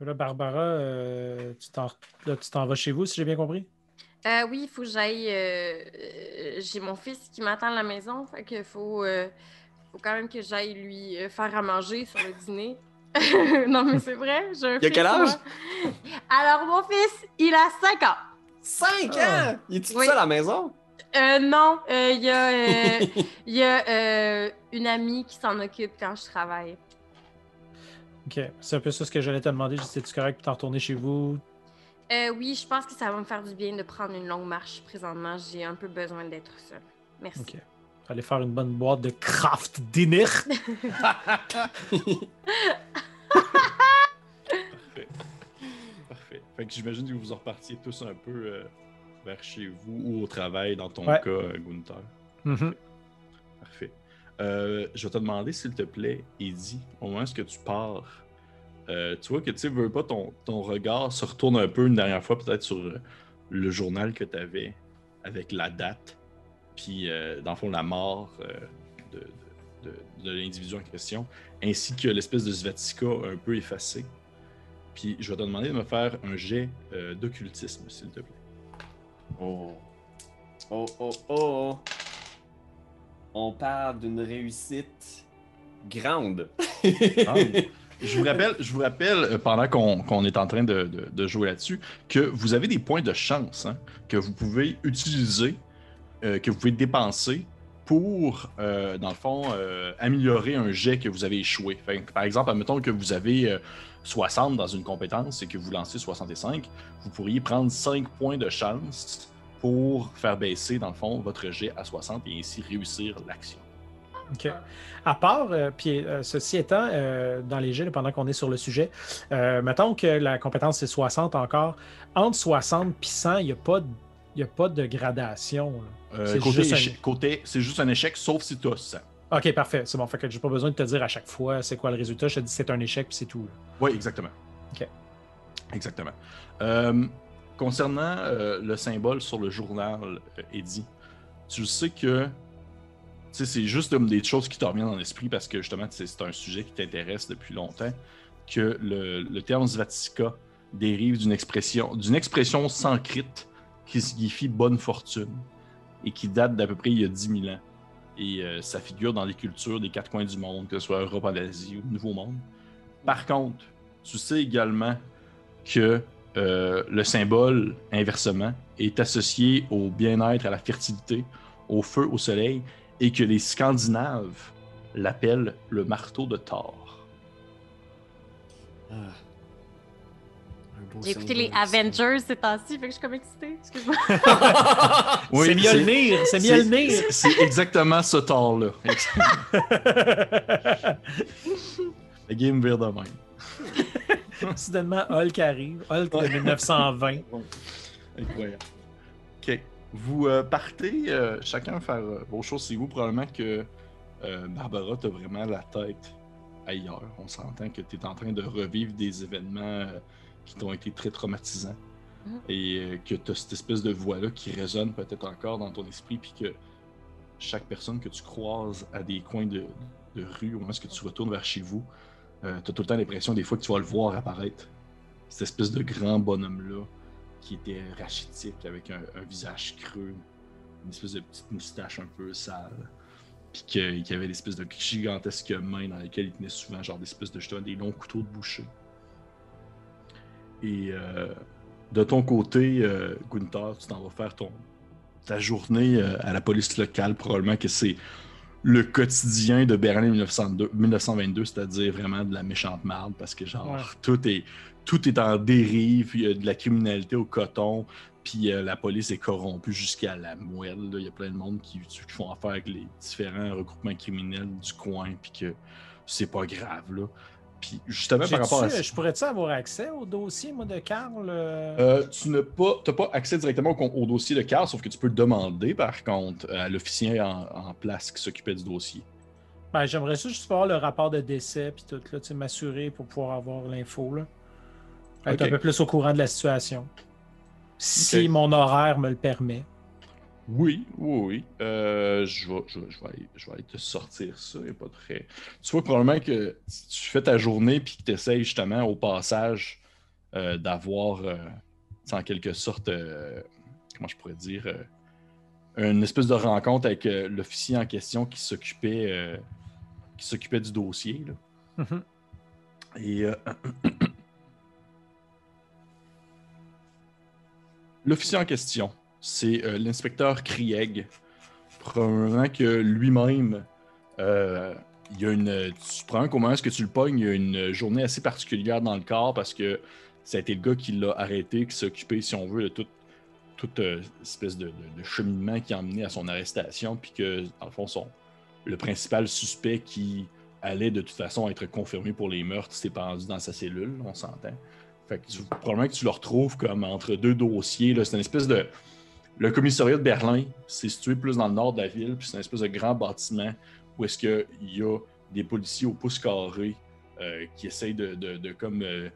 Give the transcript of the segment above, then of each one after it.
Là, Barbara, euh, tu t'en là, tu t'en vas chez vous, si j'ai bien compris? Euh, oui, il faut que j'aille. euh, euh, J'ai mon fils qui m'attend à la maison. Fait qu'il faut, euh, faut quand même que j'aille lui faire à manger sur le dîner. non, mais c'est vrai. j'ai un Il a fils, quel âge? moi. Alors, mon fils, il a 5 ans. 5 Ah. ans! Il est tout Oui. seul à la maison? Euh, non, euh, il y a, euh, il y a euh, une amie qui s'en occupe quand je travaille. Ok, c'est un peu ça ce que j'allais te demander. C'est-tu correct pour t'en retourner chez vous? Euh, oui, je pense que ça va me faire du bien de prendre une longue marche présentement. J'ai un peu besoin d'être seule. Merci. Ok. Aller faire une bonne boîte de craft dinner? Parfait. Parfait. Fait que j'imagine que vous en repartiez tous un peu euh, vers chez vous ou au travail, dans ton Ouais. cas, euh, Gunther. Mhm. Parfait. Euh, je vais te demander, s'il te plaît, Eddie, au moment où tu pars, euh, tu vois que tu veux pas, ton, ton regard se retourne un peu une dernière fois, peut-être sur le journal que tu avais avec la date, puis euh, dans le fond, la mort de, de- de- l'individu en question, ainsi que l'espèce de Svatika un peu effacée. Puis je vais te demander de me faire un jet d'occultisme, s'il te plaît. Oh. Oh, oh, oh. On parle d'une réussite grande. Je vous rappelle, je vous rappelle euh, pendant qu'on est en train de, de- de jouer là-dessus, que vous avez des points de chance hein, que vous pouvez utiliser, euh, que vous pouvez dépenser pour, euh, dans le fond, euh, améliorer un jet que vous avez échoué. Fait que, par exemple, admettons que vous avez euh, 60 dans une compétence et que vous lancez 65, vous pourriez prendre 5 points de chance pour faire baisser, dans le fond, votre jet à 60 et ainsi réussir l'action. OK. À part, euh, puis euh, ceci étant, euh, dans les là, pendant qu'on est sur le sujet, mettons que la compétence c'est 60 encore. Entre 60 et 100, il n'y a, pas de- y a pas de gradation. C'est côté juste un- juste un échec, sauf si tu as 100. OK, parfait. C'est bon. Fait que j'ai pas besoin de te dire à chaque fois c'est quoi le résultat. Je te dis c'est un échec puis c'est tout. là. Oui, exactement. Ok. Exactement. Concernant euh, le symbole sur le journal, euh, Eddie, tu sais que c'est juste comme des choses qui te reviennent dans l'esprit parce que justement, c'est un sujet qui t'intéresse depuis longtemps, que le, le terme Svatika dérive d'une expression, d'une expression qui signifie bonne fortune et qui date d'à peu près il y a 10 000 ans. Et euh, ça figure dans les cultures des quatre coins du monde, que ce soit Europe, Asie ou Nouveau Monde. Par contre, tu sais également que euh, le symbole, inversement, est associé au bien-être, à la fertilité, au feu, au soleil, et que les Scandinaves l'appellent le marteau de Thor. Ah. J'ai écouté les. Avengers ces temps-ci, fait que je suis comme excitée. Excuse-moi. c'est Mjolnir! C'est c'est- Mjolnir! C'est exactement ce Thor-là. La game vire de même. Soudainement, Hulk arrive. Hulk de 1920. Incroyable. OK. Vous euh, partez euh, chacun faire euh, vos choses. C'est vous, probablement que euh, Barbara, t'as vraiment la tête ailleurs. On s'entend que tu es en train de revivre des événements euh, qui t'ont été très traumatisants. Mhm. Et que tu as cette espèce de voix-là qui résonne peut-être encore dans ton esprit. Puis que chaque personne que tu croises à des coins de, de rue, au moment où tu retournes vers chez vous, tu as tout le temps l'impression des fois que tu vas le voir apparaître. Cette espèce de grand bonhomme-là qui était rachitique avec un, visage creux, une espèce de petite moustache un peu sale, puis que- qui avait des espèces de gigantesques mains dans lesquelles il tenait souvent genre des espèces de justement, des longs couteaux de boucher. Et euh, de ton côté, euh, Gunther, tu t'en vas faire ton ta journée euh, à la police locale, probablement que c'est le quotidien de Berlin 1902 1922, c'est-à-dire vraiment de la méchante merde, parce que genre Ouais. tout est tout est en dérive, il y a de la criminalité au coton, puis euh, la police est corrompue jusqu'à la moelle. là. Il y a plein de monde qui, qui font affaire avec les différents regroupements criminels du coin, puis que c'est pas grave. Là. Puis justement, par rapport à ça, Je pourrais-tu avoir accès au dossier, moi, de Carl? euh? euh, tu n'as pas, t'as pas accès directement au, au dossier de Carl, sauf que tu peux demander, par contre, à l'officier en, en place qui s'occupait du dossier. Ben, J'aimerais ça juste avoir le rapport de décès puis tout, là, m'assurer pour pouvoir avoir l'info. là. Être un peu plus au courant de la situation. Si mon horaire me le permet. Oui, oui, oui. Euh, je, vais, je, vais- je vais aller, je vais aller te sortir ça. pas très... Tu vois probablement que si tu fais ta journée puis que tu essayes justement au passage euh, d'avoir, euh, en quelque sorte, euh, comment je pourrais dire, une espèce de rencontre avec l'officier en question qui s'occupait qui s'occupait du dossier. là. Mhm. Et euh, l'officier en question, c'est euh, l'inspecteur Krieg. Probablement que lui-même, euh, il y a une. Tu prends comment est-ce que tu le pognes, il y a une journée assez particulière dans le corps parce que ça a été le gars qui l'a arrêté, qui s'est occupé, si on veut, de toute toute euh, espèce de, cheminement qui a emmené à son arrestation, puis que, le fond, le principal suspect qui allait de toute façon être confirmé pour les meurtres s'est pendu dans sa cellule, on s'entend. Fait que probablement que tu le retrouves comme entre deux dossiers. C'est une espèce de. Le commissariat de Berlin, c'est situé plus dans le nord de la ville, puis c'est une espèce de grand bâtiment où est-ce qu'il y a des policiers au pouce carré euh, qui essayent de, comme, euh,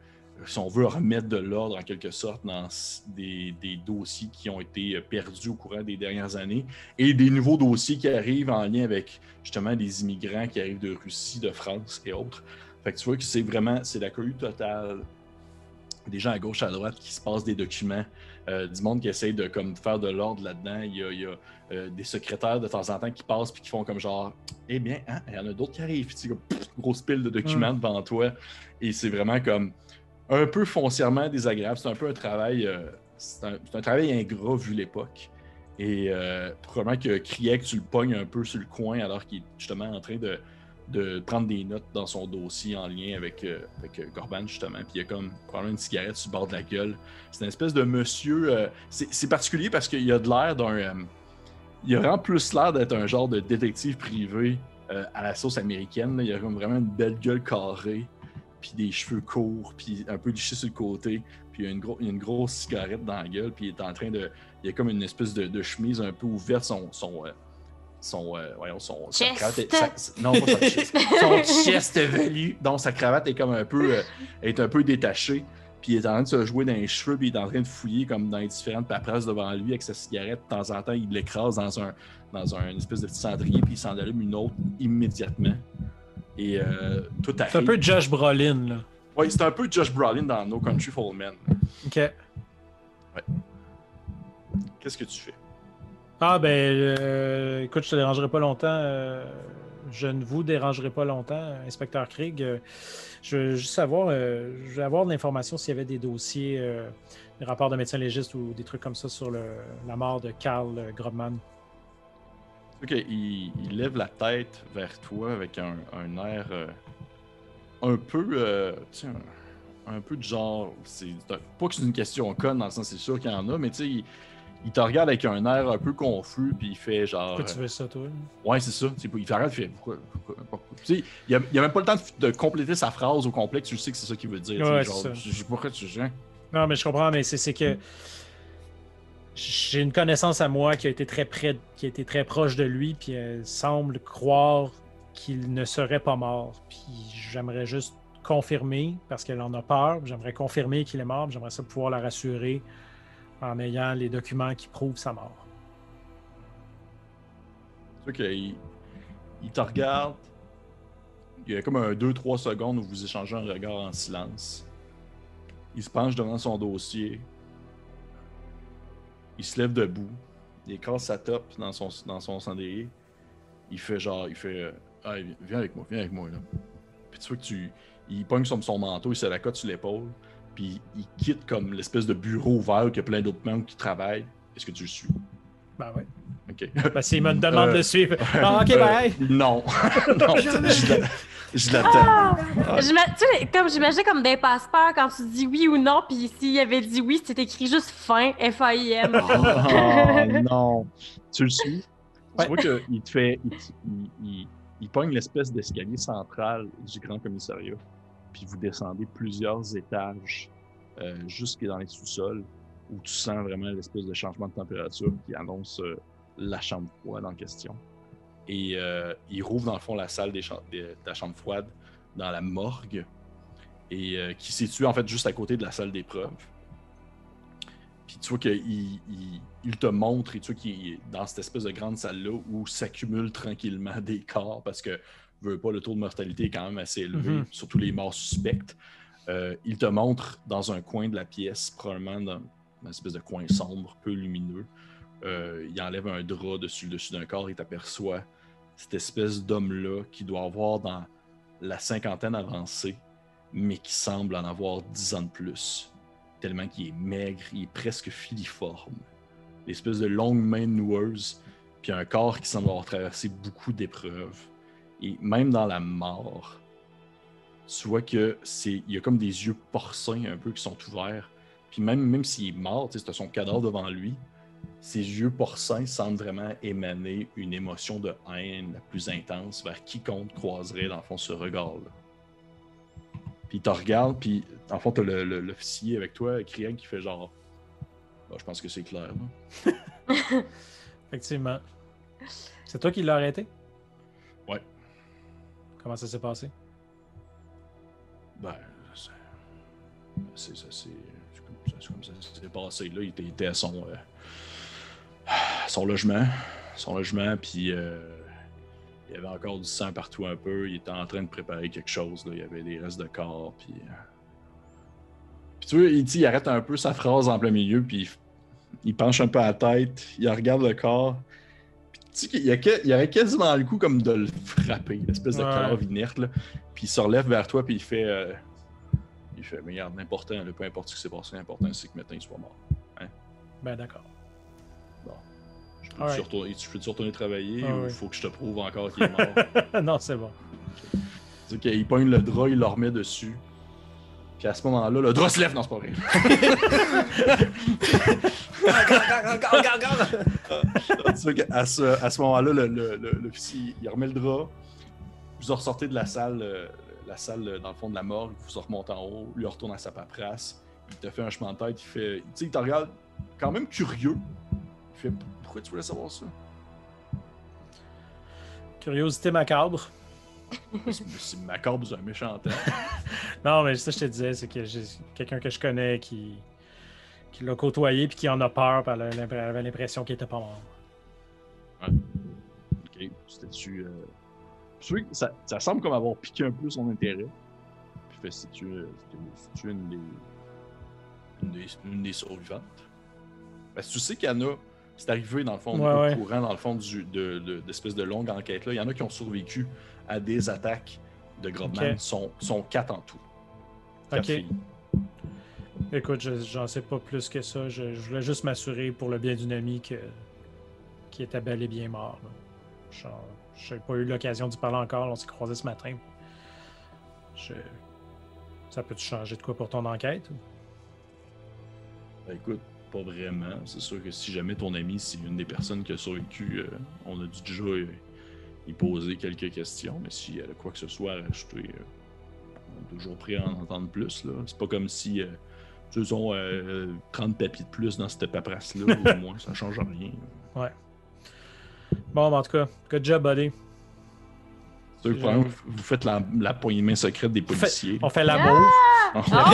si on veut, remettre de l'ordre en quelque sorte dans des, des dossiers qui ont été euh, perdus au courant des dernières années et des nouveaux dossiers qui arrivent en lien avec justement des immigrants qui arrivent de Russie, de France et autres. Fait que tu vois que c'est vraiment, c'est la cohue totale. Des gens à gauche, à droite qui se passent des documents, euh, du monde qui essaye de comme, faire de l'ordre là-dedans. Il y a, il y a, euh, des secrétaires de temps en temps qui passent puis qui font comme genre, eh bien, hein, il y en a d'autres qui arrivent. Puis pff, grosse pile de documents devant toi. Et c'est vraiment comme un peu foncièrement désagréable. C'est un peu un travail, euh, c'est un, un travail ingrat vu l'époque. Et probablement que Krieg, tu le pognes un peu sur le coin alors qu'il est justement en train de, de prendre des notes dans son dossier en lien avec, euh, avec euh, Gorban, justement. Puis il y a comme probablement une cigarette sur le bord de la gueule. C'est une espèce de monsieur. euh, c'est particulier parce qu'il a de l'air d'un. il a vraiment plus l'air d'être un genre de détective privé à la sauce américaine. là. Il a comme vraiment une belle gueule carrée, puis des cheveux courts, puis un peu liché sur le côté. Puis il a une, a une grosse cigarette dans la gueule, puis il est en train de. Il a comme une espèce de, de chemise un peu ouverte, son. son son, euh, voyons, son, sa Chest. cravate est- sa- non, pas son chest. Son chest velu. Donc, sa cravate est comme un peu, euh, est un peu détachée. Puis il est en train de se jouer dans les cheveux, puis il est en train de fouiller comme dans les différentes paperasses devant lui avec sa cigarette. De temps en temps, il l'écrase dans un, dans un espèce de petit cendrier, puis il s'en allume une autre immédiatement. Et euh, tout arrive. C'est un peu Josh Brolin, là. Oui, c'est un peu Josh Brolin dans No Country for Old Men. OK. Qu'est-ce que tu fais? Ah, ben, euh, écoute, je te dérangerai pas longtemps. euh, je ne vous dérangerai pas longtemps, inspecteur Krieg. Euh, je veux juste savoir, je veux avoir de l'information s'il y avait des dossiers, des rapports de médecins légistes ou des trucs comme ça sur la mort de Karl Grobman. Ok, il, lève la tête vers toi avec un, air un peu, sais, un, peu de genre, pas que c'est une question conne dans le sens c'est sûr qu'il y en a, mais tu sais, il, te regarde avec un air un peu confus puis il fait genre, Pourquoi tu veux ça, toi? euh, ouais c'est ça, il te regarde il fait pourquoi, pourquoi, pourquoi? Tu sais, il a, il a même pas le temps de, de compléter sa phrase au complet, que tu sais que c'est ça qu'il veut dire, Ouais, genre, c'est ça. je- pourquoi tu hein? Non, mais je comprends, mais c'est c'est que j'ai une connaissance à moi qui a été très près, qui a été très proche de lui, puis elle semble croire qu'il ne serait pas mort. Puis j'aimerais juste confirmer, parce qu'elle en a peur, j'aimerais confirmer qu'il est mort, puis j'aimerais ça pouvoir la rassurer en ayant les documents qui prouvent sa mort. Ok, il, il te regarde. Il y a comme un 2-3 secondes où vous échangez un regard en silence. Il se penche devant son dossier. Il se lève debout. Il écrase sa top dans son, dans son cendrier. Il fait genre, il fait euh, viens- avec moi, viens avec moi là. Puis tu vois que tu. Il pogne sur son manteau, il se la cote sur l'épaule. Puis il quitte comme l'espèce de bureau ouvert où il y a plein d'autres membres qui travaillent. Est-ce que tu le suis? Ben ouais. Ok. Ben, s'il me demande Euh, de suivre. Ah, ok, Euh, bye! Non. non, je l'a- je l'attends. Ah! Tu sais, comme j'imagine comme des passeports quand tu dis oui ou non, puis s'il avait dit oui, c'était écrit juste fin, F-A-I-M. Oh non. Tu le suis? Ouais. Tu vois qu'il te fait. Il, il, il- il pogne l'espèce d'escalier central du grand commissariat. Puis vous descendez plusieurs étages euh, jusque dans les sous-sols où tu sens vraiment l'espèce de changement de température qui annonce euh, la chambre froide en question. Et euh, il rouvre dans le fond la salle des de, la chambre froide dans la morgue et euh, qui est située en fait juste à côté de la salle d'épreuve. Puis tu vois qu'il il, il te montre et tu vois qu'il est dans cette espèce de grande salle-là où s'accumulent tranquillement des corps parce que veut pas, le taux de mortalité est quand même assez élevé, Mhm. surtout les morts suspectes. Euh, il te montre dans un coin de la pièce, probablement dans une espèce de coin sombre, peu lumineux. Euh, il enlève un drap dessus le dessus d'un corps et t'aperçoit cette espèce d'homme-là qui doit avoir dans la cinquantaine avancée, mais qui semble en avoir dix ans de plus. Tellement qu'il est maigre, il est presque filiforme. L'espèce de longue main noueuse, puis un corps qui semble avoir traversé beaucoup d'épreuves. Et même dans la mort, tu vois que c'est. Il y a comme des yeux porcins un peu qui sont ouverts. Puis même, même s'il est mort, tu c'est son cadavre devant lui, ses yeux porcins semblent vraiment émaner une émotion de haine la plus intense vers quiconque croiserait, dans le fond, ce regard-là. Puis il te regarde, puis le fond, t'as l'officier avec toi, criant, qui fait genre. Bah, je pense que c'est clair. Effectivement. C'est toi qui l'as arrêté? Comment ça s'est passé? Ben, c'est. Ça, comme ça- s'est passé. Là, il était, à son. euh, son logement. Son logement, puis. euh, il y avait encore du sang partout un peu. Il était en train de préparer quelque chose. Là. Il y avait des restes de corps, puis. euh, tu vois, il, dit, il arrête un peu sa phrase en plein milieu, puis il penche un peu la tête, il regarde le corps. Tu sais qu'il y, a que- il y aurait quasiment le coup comme de le frapper, l'espèce de Ouais. cadavre inerte. Là. Puis il se relève vers toi, puis il fait. euh, il fait, mais regarde, l'important, peu importe ce qui s'est passé, l'important c'est que maintenant il soit mort. Ben d'accord. Je peux-tu Alright. retourner, je peux-tu retourner travailler Ah ou ouais. faut que je te prouve encore qu'il est mort? non, c'est bon. C'est qu'il pogne le drap, il le remet dessus. Puis à ce moment-là, le drap se lève, non, c'est pas vrai. Qu'à ce, à ce moment-là, le- le- le- l'officier, il remet le drap. Vous en ressortez de la salle, euh, la salle euh, dans le fond de la morgue, vous en remontez en haut, lui retourne à sa paperasse. Il te fait un chemin de tête, il fait. Tu sais, il te regarde quand même curieux. Il fait Pourquoi tu voulais savoir ça? Curiosité macabre. C'est macabre, un méchant temps. Non, mais ça, je te disais, c'est que j'ai quelqu'un que je connais qui, qui l'a côtoyé puis qui en a peur, puis elle avait l'impression qu'il était pas mort. Ok, c'était-tu. Euh... tu sais, Ça, ça semble comme avoir piqué un peu son intérêt. Puis fait, euh, c'est-tu- c'est-tu une des. Une des, une des survivantes? Parce que tu sais qu'il y en a. C'est arrivé dans le fond, Ouais, au ouais. courant, dans le fond, du, de, de- d'espèce de longue enquête là. Il y en a qui ont survécu à des attaques de Grobman. Ok. Sont, sont quatre en tout. Quatre Ok. filles. Écoute, je- j'en sais pas plus que ça. Je, je voulais juste m'assurer pour le bien d'une amie que qui était bel et bien mort. Genre, j'ai pas eu l'occasion d'y parler encore. On s'est croisés ce matin. Je... Ça peut-tu changer de quoi pour ton enquête? Ben, écoute, pas vraiment. C'est sûr que si jamais ton ami, c'est une des personnes qui a survécu, euh, on a dû déjà euh, y poser quelques questions. Mais si elle a quoi que ce soit à rajouter, euh, on est toujours prêt à en entendre plus. Là. C'est pas comme si tu ont euh, 30 papiers de plus dans cette paperasse-là, au moins, ça change rien. Bon, ben, en tout cas, good job, buddy. Sûr vous faites la, la poignée de main secrète des policiers. On fait l'amour. Ah!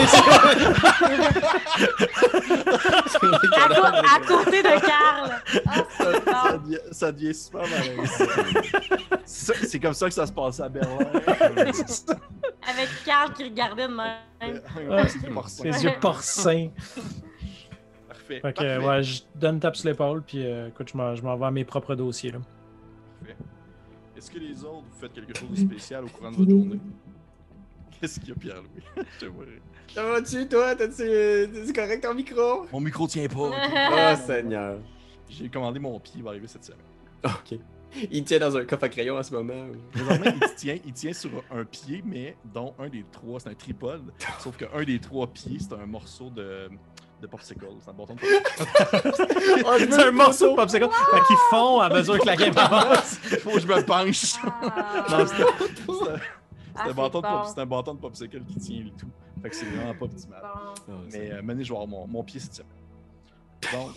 À, co- à côté de Carl. Ah, ça, devient, ça devient super malaisant. C'est comme ça que ça se passait à Berlin. Avec Carl qui regardait de même. Ouais. Yeux porcins. Parfait. Fait que, parfait. ouais, je donne une tape sur l'épaule, puis euh, écoute, je m'en vais à mes propres dossiers. Là. Est-ce que les autres, vous faites quelque chose de spécial au courant de votre journée? Qu'est-ce qu'il y a, Pierre-Louis? Je te vois. Ça va-tu, toi? T'as-tu c'est correct ton micro? Mon micro tient pas. Oh, Seigneur. J'ai commandé mon pied, il va arriver cette semaine. Ok. Il tient dans un coffre à crayon en ce moment. il tient, il tient sur un pied, mais dont un des trois, c'est un tripode. Sauf qu'un des trois pieds, c'est un morceau de, de popsicle. C'est un bâton de popsicle. Oh, C'est un morceau de popsicle. Fait qu'ils font à mesure que la game avance. Il faut que je me penche. Ah. Non, un- Ah, un, bâton de bon. c'est un bâton de popsicle qui tient le tout. Fait que c'est vraiment pas optimal. Bon. Oh, Mais euh, maintenant, je vais avoir mon, mon pied cette semaine. Donc,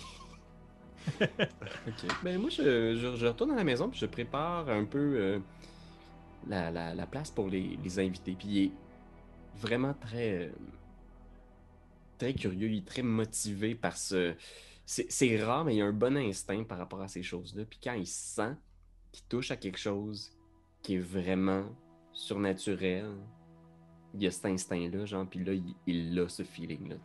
Ok. Ben moi, je, je- je retourne à la maison puis je prépare un peu euh, la, la- la place pour les, les invités. Puis il est vraiment très, euh, très curieux, il est très motivé par ce... C'est rare, mais il a un bon instinct par rapport à ces choses-là. Puis quand il sent qu'il touche à quelque chose qui est vraiment surnaturel, il a cet instinct-là, genre, puis là, il, a ce feeling-là.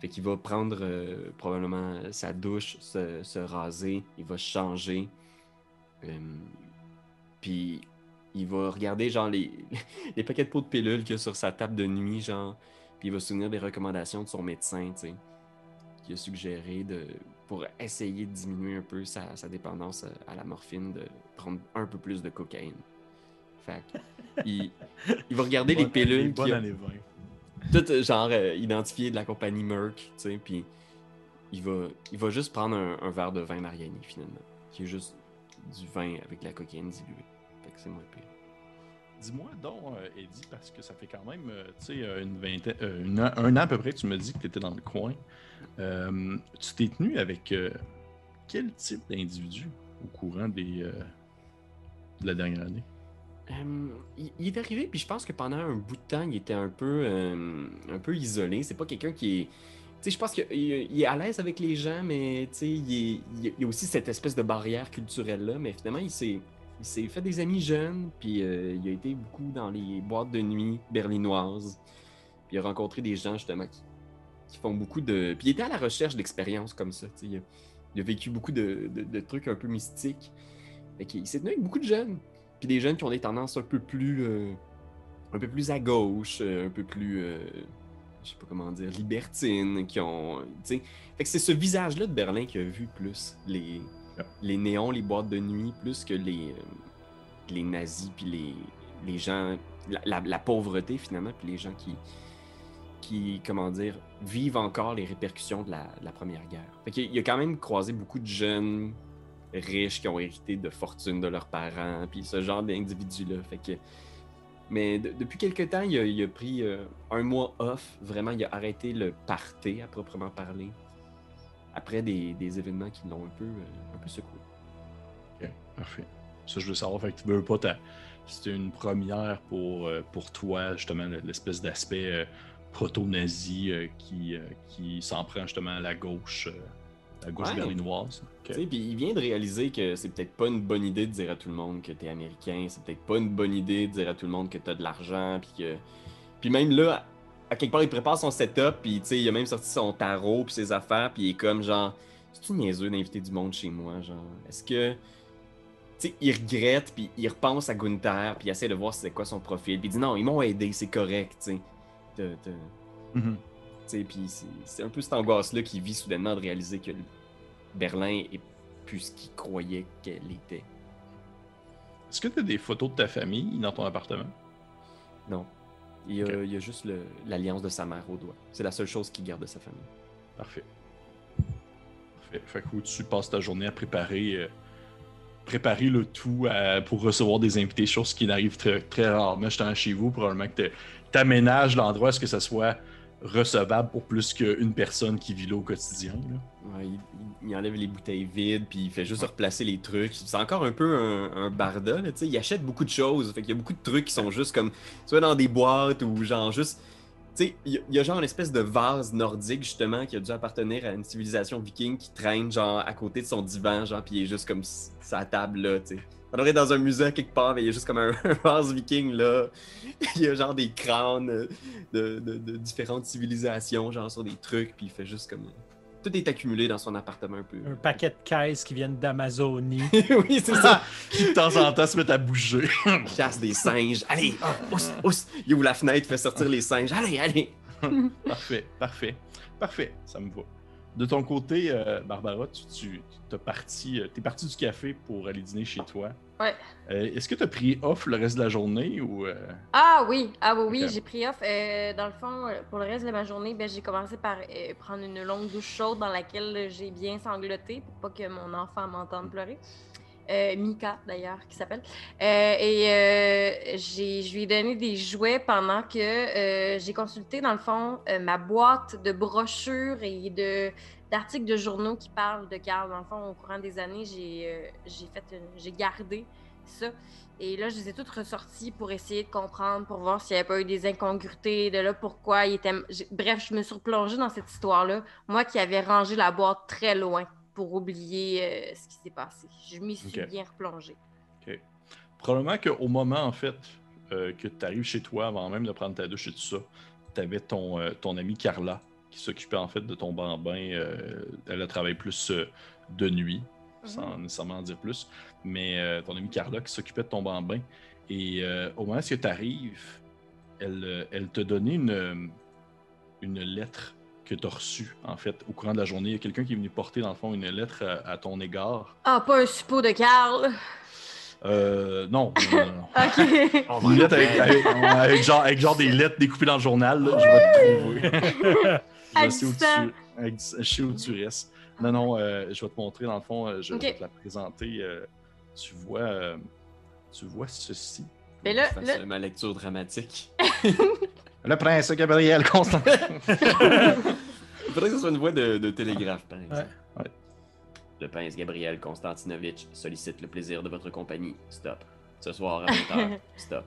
Fait qu'il va prendre euh, probablement sa douche, se, se raser, il va changer. Euh, puis il va regarder genre les, les paquets de pots de pilules qu'il y a sur sa table de nuit, genre. Puis il va se souvenir des recommandations de son médecin, tu sais, qui a suggéré de, pour essayer de diminuer un peu sa, sa dépendance à la morphine, de prendre un peu plus de cocaïne. Fait il, il va regarder les Bonne pilules Bonne a- année 20. tout euh, genre euh, identifié de la compagnie Merck, tu sais, puis il va, il va juste prendre un, un verre de vin Mariani finalement, qui est juste du vin avec de la cocaïne diluée. Fait que c'est moins pire. Dis-moi donc, euh, Eddie, parce que ça fait quand même, euh, euh, une vingtaine, une un an à peu près que tu me dis que tu étais dans le coin. Tu t'es tenu avec quel type d'individu au courant des, de la dernière année? Il, est arrivé, puis je pense que pendant un bout de temps, il était un peu, un peu isolé. C'est pas quelqu'un qui est. Tu sais, je pense qu'il il est à l'aise avec les gens, mais il y a aussi cette espèce de barrière culturelle-là. Mais finalement, il s'est, il s'est fait des amis jeunes, puis euh, il a été beaucoup dans les boîtes de nuit berlinoises. Puis il a rencontré des gens, justement, qui, font beaucoup de. Puis il était à la recherche d'expériences comme ça. Il a, il a vécu beaucoup de, trucs un peu mystiques. Fait qu'il s'est tenu avec beaucoup de jeunes. Puis des jeunes qui ont des tendances un peu plus, euh, un peu plus à gauche, euh, un peu plus, euh, je sais pas comment dire, libertines, qui ont. Fait que c'est ce visage-là de Berlin qui a vu plus les, Les néons, les boîtes de nuit, plus que les, euh, les nazis, puis les, les gens, la, pauvreté finalement, puis les gens qui, qui, comment dire, vivent encore les répercussions de la, Première Guerre. Fait qu'il il a quand même croisé beaucoup de jeunes riches qui ont hérité de fortune de leurs parents, puis ce genre d'individus-là. Fait que... Mais de- depuis quelque temps, il a, il a pris euh, un mois off. Vraiment, il a arrêté le party à proprement parler. Après des, des événements qui l'ont un peu, euh, un peu secoué. Ok, parfait. Ça, je veux savoir. Fait que tu veux pas ta... C'était une première pour, euh, pour toi, justement, le- l'espèce d'aspect euh, proto-nazi qui, qui s'en prend justement à la gauche, la gauche Ouais. berlinoise. Ok. Tu sais, Puis il vient de réaliser que c'est peut-être pas une bonne idée de dire à tout le monde que t'es américain. C'est peut-être pas une bonne idée de dire à tout le monde que t'as de l'argent. Puis que. Puis même là, à quelque part, il prépare son setup. Puis il a même sorti son tarot. Puis ses affaires. Puis il est comme genre. C'est-tu niaiseux d'inviter du monde chez moi? Genre, est-ce que. Tu sais, il regrette. Puis il repense à Gunther. Puis il essaie de voir c'est quoi son profil. Puis il dit non, ils m'ont aidé. C'est correct. Tu sais. Mhm. sais, puis c'est- c'est un peu cette angoisse-là qui vit soudainement de réaliser que Berlin est plus ce qu'il croyait qu'elle était. Est-ce que tu as des photos de ta famille dans ton appartement? Non. Il y a, Ok. il y a juste l'alliance de sa mère au doigt. C'est la seule chose qu'il garde de sa famille. Parfait. Parfait. Fait que tu passes ta journée à préparer, euh, préparer le tout à- pour recevoir des invités, chose qui n'arrive très, très rarement justement chez vous. Probablement que tu aménages l'endroit à ce que ça soit recevable pour plus qu'une personne qui vit là au quotidien. là. Ouais, il, il- il enlève les bouteilles vides, puis il fait juste replacer les trucs. C'est encore un peu un, un barda, là, tu sais. Il achète beaucoup de choses. Fait qu'il y a beaucoup de trucs qui sont juste comme, soit dans des boîtes ou genre juste. Tu sais, il y, a- il y a genre une espèce de vase nordique, justement, qui a dû appartenir à une civilisation viking qui traîne, genre, à côté de son divan, genre, puis il est juste comme sa table, là, tu sais. On aurait dans un musée à quelque part, mais il y a juste comme un, un vase viking, là. il y a genre des crânes de, de- de différentes civilisations, genre, sur des trucs, puis il fait juste comme. Tout est accumulé dans son appartement un peu. Un paquet de caisses qui viennent d'Amazonie. oui, c'est ça. qui de temps en temps se mettent à bouger. Chasse des singes. Allez, ousse, ousse. Il ouvre la fenêtre, fait sortir les singes. Allez, allez. parfait, parfait, parfait, ça me va. De ton côté, euh, Barbara, tu, tu t'es parti, euh, t'es parti du café pour aller dîner chez toi. Ouais. Euh, Est-ce que tu as pris off le reste de la journée ou euh, Ah oui, ah oui, j'ai pris off. Dans le fond, pour le reste de ma journée, ben, j'ai commencé par prendre une longue douche chaude dans laquelle j'ai bien sangloté pour pas que mon enfant m'entende pleurer. Euh, Mika, d'ailleurs, qui s'appelle. Euh, et euh, je lui ai donné des jouets pendant que j'ai consulté, dans le fond, ma boîte de brochures et de d'articles de journaux qui parlent de Carl. Dans le fond, au courant des années, j'ai fait, j'ai gardé ça. Et là, je les ai toutes ressorties pour essayer de comprendre, pour voir s'il n'y avait pas eu des incongruités, de là pourquoi il était. Bref, je me suis replongée dans cette histoire-là. Moi qui avais rangé la boîte très loin pour oublier euh, ce qui s'est passé. Je m'y suis Ok. bien replongée. probablement qu'au moment en fait euh, que tu arrives chez toi, avant même de prendre ta douche et tout ça, tu avais ton, euh, ton amie Carla qui s'occupait en fait de ton bambin. euh, elle a travaillé plus de nuit, sans nécessairement en dire plus. Mais ton amie Carla qui s'occupait de ton bambin. Et au moment où tu arrives, elle, elle te donnait une, une lettre que tu as reçue, en fait, au courant de la journée. Il y a quelqu'un qui est venu porter, dans le fond, une lettre à, à ton égard. Ah, pas un suppôt de Carl. Euh, non, non. Ok. On Une va lettre avec, avec- avec genre, avec genre des lettres découpées dans le journal, là, je vais te trouver. je, sais où tu, avec- je sais où tu restes. Non, non, euh, je vais te montrer, dans le fond, euh, je, vais te la présenter. euh, tu vois, euh, tu vois ceci. Mais là, là- euh, ma lecture dramatique. Le prince Gabriel Constant. Il faudrait que ce soit une voix de, de télégraphe, par exemple. Ouais. Ouais. Le prince Gabriel Konstantinovitch sollicite le plaisir de votre compagnie. Stop. Ce soir à 20h. Stop.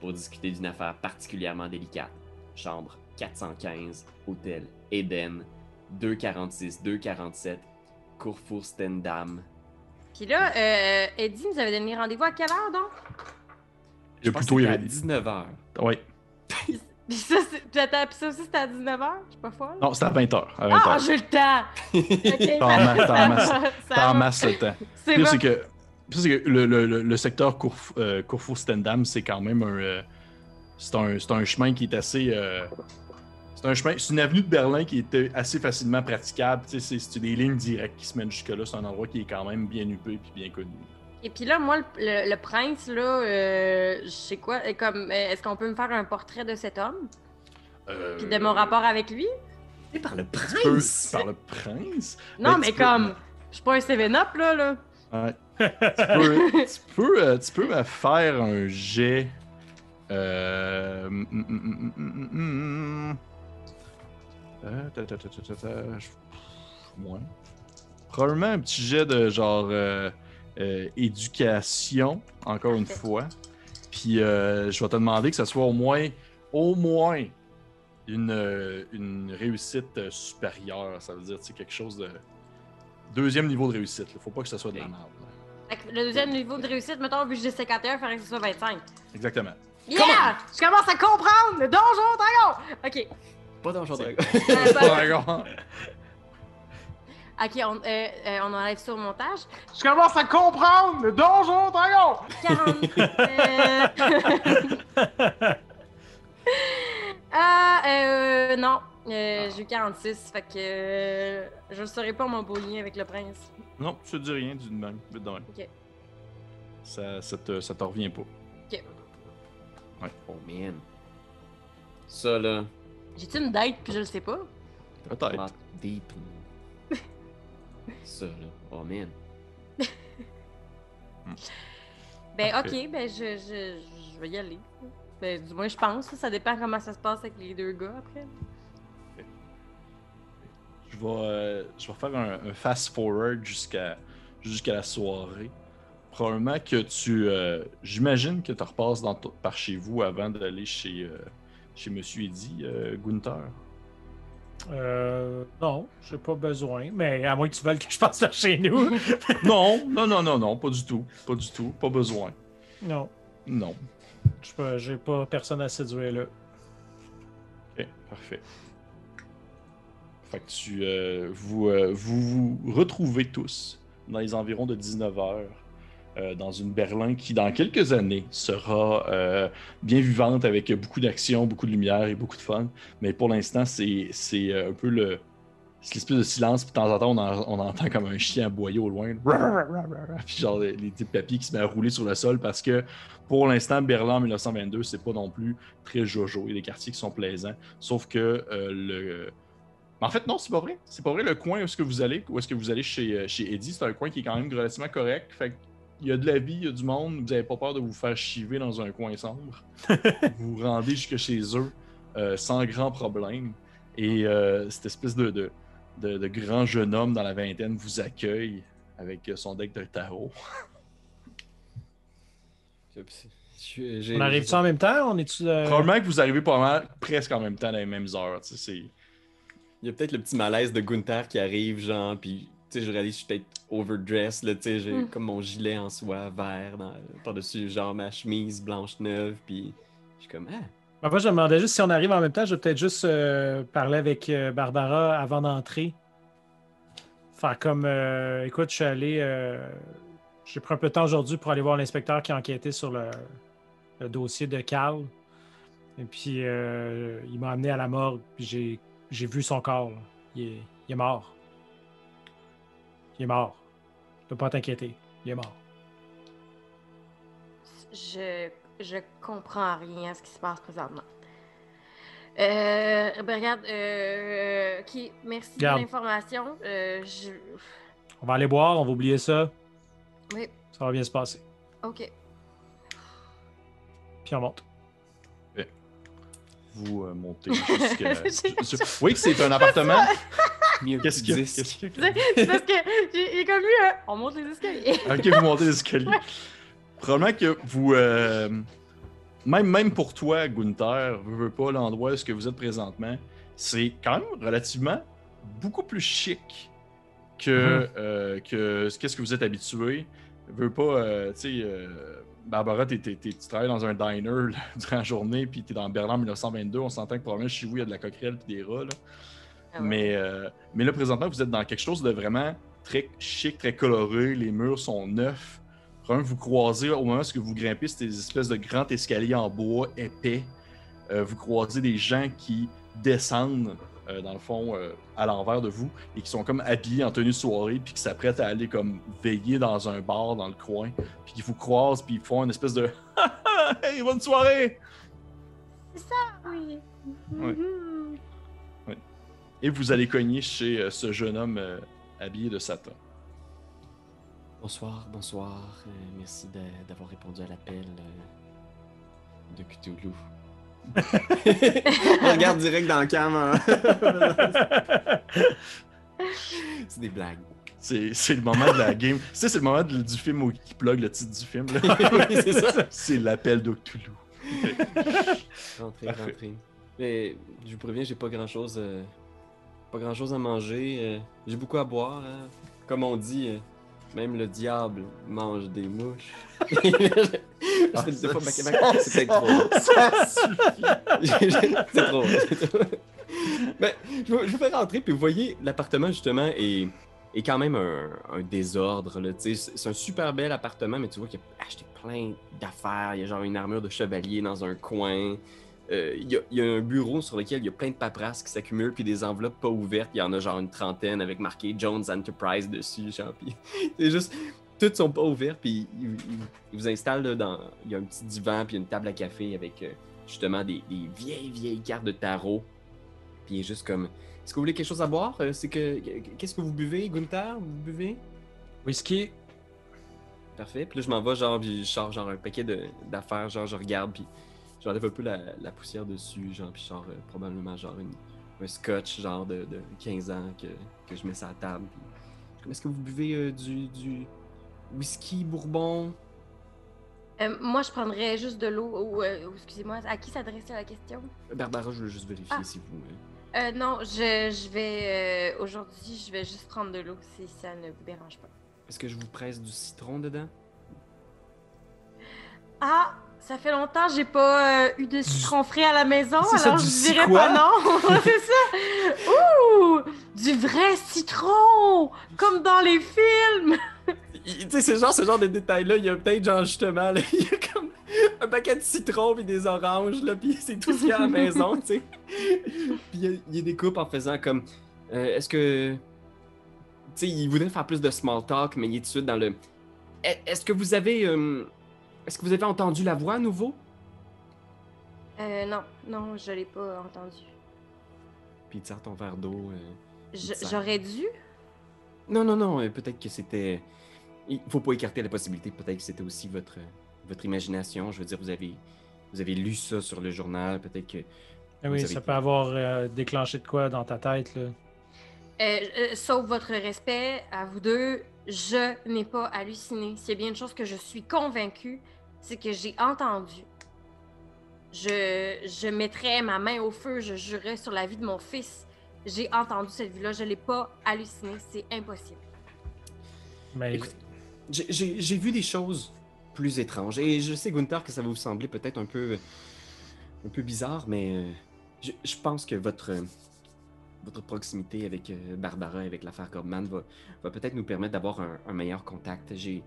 Pour discuter d'une affaire particulièrement délicate. Chambre 415, hôtel Eden, 246, 247, Kurfürstendam. Puis là, euh, Eddie nous avait donné rendez-vous à quelle heure donc? A pense plutôt que c'était à avait- 19h. Oui. Puis ça, c'est- puis attends, puis ça aussi c'était à 19h? Je suis pas folle? Non, c'était à 20h. À 20h. Ah, j'ai le temps! T'en masses, t'en masses le temps. C'est bon. c'est que, puis c'est que le, le- le- le secteur Kurf, euh, c'est quand même un, euh, c'est un, c'est un chemin qui est assez, euh, c'est un chemin, c'est une avenue de Berlin qui était assez facilement praticable. Tu sais, c'est, c'est des lignes directes qui se mènent jusque là. C'est un endroit qui est quand même bien huppé et bien connu. Et puis là, moi, le, le- le prince, là, euh, je sais quoi, euh, comme, euh, est-ce qu'on peut me faire un portrait de cet homme? Euh, Puis de mon rapport avec lui? Et par le tu peux- prince! par le prince? Non, Ben, mais peux- comme, je suis pas un 7-up, là, là. Ouais. tu, peux, tu, peux, euh, tu peux me faire un jet. Euh... mm, mm, mm, mm, mm, mm. Euh, ta, ta, ta, je-. Probablement un petit jet de genre euh, euh, éducation, encore une fois. Puis euh, je vais te demander que ce soit au moins, au moins une, euh, une réussite supérieure. Ça veut dire sais, quelque chose de. Deuxième niveau de réussite. Il faut pas que ce soit de la merde. le deuxième niveau de réussite, mettons, vu que j'ai 51, il faudrait que ce soit 25. Exactement. Yeah! Je commence à comprendre le donjon dragon! Ok. Pas Donjon Dragon. Bah- Dragon. ok, on, euh, euh, on enlève ça au montage. Je commence à comprendre le donjon dragon! 40. euh, Ah, euh, non. Euh, J'ai eu 46, fait que euh, je ne saurais pas mon beau lien avec le prince. Non, je te dis rien du même. Vite de même. Ok. Ça, ça, te, ça te revient pas. Oh man. Ça là. J'ai-tu une date puis je le sais pas? Peut-être. Deep. Ça là. Oh man. Ben, Parfait. ok, ben, je, je, je vais y aller. Ben, du moins, je pense. Ça dépend comment ça se passe avec les deux gars après. Je vais, euh, je vais faire un, un fast-forward jusqu'à jusqu'à la soirée. Probablement que tu. euh, J'imagine que tu repasses dans par chez vous avant d'aller chez, euh, chez Monsieur Eddy, euh, Gunther. Euh, non, j'ai pas besoin, mais à moins que tu veuilles que je passe vers chez nous. non, non, non, non, non, pas du tout. Pas du tout. Pas besoin. non, Non. j'ai pas personne à séduire là. Ok, parfait. Fait que tu, euh, vous, euh, vous vous retrouvez tous dans les environs de 19h dans une Berlin qui, dans quelques années, sera euh, bien vivante avec beaucoup d'action, beaucoup de lumière et beaucoup de fun. Mais pour l'instant, c'est euh, un peu le. L'espèce de silence, puis de temps en temps, on, en- on entend comme un chien aboyer au loin. Puis genre les, les petits papiers qui se mettent à rouler sur le sol parce que pour l'instant, Berlin en 1922, c'est pas non plus très jojo. Il y a des quartiers qui sont plaisants. Sauf que euh, le. Mais en fait, non, c'est pas vrai. C'est pas vrai. Le coin où est-ce que vous allez, où est-ce que vous allez chez, euh, chez Eddie, c'est un coin qui est quand même relativement correct. Fait il y a de la vie, il y a du monde. Vous n'avez pas peur de vous faire chiver dans un coin sombre. vous vous rendez jusque chez eux euh, sans grand problème. Et euh, cette espèce de, de, de- de grand jeune homme dans la vingtaine vous accueille avec son deck de tarot. On arrive-tu en même temps? On est-tu. euh, Probablement que vous arrivez pas mal, presque en même temps, dans les mêmes heures. tu sais, c'est- Il y a peut-être le petit malaise de Gunther qui arrive, genre, puis je réalise que je suis peut-être overdressed, là, tu sais, j'ai Mm. comme mon gilet en soie vert dans- par-dessus, genre ma chemise blanche neuve, puis Je suis comme, ah, Ben, moi, je me demandais juste si on arrive en même temps, je vais peut-être juste euh, parler avec euh, Barbara avant d'entrer. Faire comme, euh, écoute, je suis allé, euh, j'ai pris un peu de temps aujourd'hui pour aller voir l'inspecteur qui a enquêté sur le, le dossier de Carl. Et puis, euh, il m'a amené à la morgue, puis j'ai, j'ai vu son corps. là. Il, est, il est mort. Il est mort. Tu peux pas t'inquiéter. Il est mort. Je, je comprends rien à ce qui se passe présentement. Euh, ben regarde, euh, ok, merci Garde. de l'information. Euh, je... On va aller boire, on va oublier ça. Oui, Ça va bien se passer. ok. Puis on monte. Vous euh, montez jusqu'à. je- je- Oui, que c'est un appartement. mieux Qu'est-ce qu'il y a? 10. Qu'est-ce qu'il y a? C'est parce que j'ai j'ai comme eu un... On monte les escaliers. Ok, vous montez les escaliers. Probablement que vous. euh, même, même pour toi, Gunther, veux, veux pas l'endroit où est-ce que vous êtes présentement, c'est quand même relativement beaucoup plus chic que, Mhm. euh, que ce qu'est-ce que vous êtes habitué. Veux pas, euh, tu sais, euh, Barbara, t'es- t'es- t'es- tu travailles dans un diner là, durant la journée, puis t'es dans Berlin 1922. On s'entend que probablement chez vous, il y a de la coquerelle puis des rats. là. Ah ouais. Mais, euh, mais là, présentement, vous êtes dans quelque chose de vraiment très chic, très coloré. Les murs sont neufs. Vraiment, vous croisez, au moment où vous grimpez, c'est des espèces de grands escaliers en bois épais. Euh, vous croisez des gens qui descendent, euh, dans le fond, euh, à l'envers de vous et qui sont comme habillés en tenue de soirée puis qui s'apprêtent à aller comme veiller dans un bar dans le coin. Puis qui vous croisent puis ils font une espèce de Hey, bonne soirée! Oui. Ouais. Mhm. Et vous allez cogner chez euh, ce jeune homme euh, habillé de Satan. Bonsoir, bonsoir. euh, merci d'avoir répondu à l'appel euh, de Cthulhu. On regarde direct dans le cam. hein. C'est des blagues. C'est c'est le moment de la game. Tu sais, c'est le moment de- du film où qui plug le titre du film. Oui, c'est ça. c'est l'appel de Cthulhu. Rentrez, Parfait. rentrez. Mais je vous préviens, j'ai pas grand chose, pas grand chose à manger. euh, j'ai beaucoup à boire. hein. Comme on dit, euh, même le diable mange des mouches. Ah, C'est peut-être trop. Ça suffit. c'est trop. je vous, je vous fais rentrer, puis vous voyez, l'appartement, justement, est, est quand même un, un désordre. c'est un super bel appartement, mais tu vois qu'il a acheté plein d'affaires. Il y a genre une armure de chevalier dans un coin. Euh, il, y a, il y a un bureau sur lequel il y a plein de paperasses qui s'accumulent, puis des enveloppes pas ouvertes. Il y en a genre une trentaine avec marqué Jones Enterprise dessus. Genre, puis c'est juste. Toutes sont pas ouvertes, puis il, il- vous installe là, dans. Il y a un petit divan, puis une table à café avec euh, justement des, des vieilles, vieilles cartes de tarot. Puis il est juste comme. Est-ce que vous voulez quelque chose à boire? Euh, C'est que. Qu'est-ce que vous buvez, Gunther? Vous buvez? Whisky. Parfait. Puis là, je m'en vais, genre, puis je sors genre un paquet de- d'affaires, genre, je regarde, puis j'enlève un peu la, la poussière dessus, genre, puis sors euh, probablement, genre, une- un scotch, genre, de, de 15 ans que, que je mets sur la table. Puis, Est-ce que vous buvez euh, du, du whisky bourbon? Euh, moi, je prendrais juste de l'eau. Ou, excusez-moi, à qui s'adressait la question? Barbara, je veux juste vérifier Ah. si vous. euh, Euh, non, je, je vais. euh, Aujourd'hui, je vais juste prendre de l'eau si ça ne vous dérange pas. Est-ce que je vous presse du citron dedans? Ah, ça fait longtemps que j'ai pas euh, eu de citron frais à la maison, ça, alors je dirais quoi? pas non. c'est ça. Ouh, du vrai citron, comme dans les films. Il- Tu sais, c'est genre ce genre de détails-là, il y a peut-être genre justement, là, il y a comme un paquet de citron puis des oranges, là, puis c'est tout ce qu'il y a à la maison, tu sais. Puis il y a- il y, a des coupes en faisant comme, euh, est-ce que, tu sais, il voudrait faire plus de small talk, mais il est tout de suite dans le, Est- est-ce que vous avez, euh, est-ce que vous avez entendu la voix à nouveau? Euh, non, non, je l'ai pas entendu. Puis sert ton verre d'eau. euh. J'aurais dû? Non, non, non, euh, peut-être que c'était, il faut pas écarter la possibilité, peut-être que c'était aussi votre, votre imagination. Je veux dire, vous avez, vous avez lu ça sur le journal, peut-être que Ah oui, avez ça peut avoir euh, déclenché de quoi dans ta tête. Là. Euh, euh, sauf votre respect à vous deux, je n'ai pas halluciné. S'il y a bien une chose que je suis convaincue, c'est que j'ai entendu. Je, je mettrais ma main au feu, je jurerais sur la vie de mon fils. J'ai entendu cette vie-là, je ne l'ai pas halluciné, c'est impossible. Mais j'ai- vu des choses plus étranges. Et je sais, Gunther, que ça va vous sembler peut-être un peu un peu bizarre, mais euh, je, je pense que votre, votre proximité avec euh, Barbara, avec l'affaire Goldman, va, va peut-être nous permettre d'avoir un, un meilleur contact. J'ai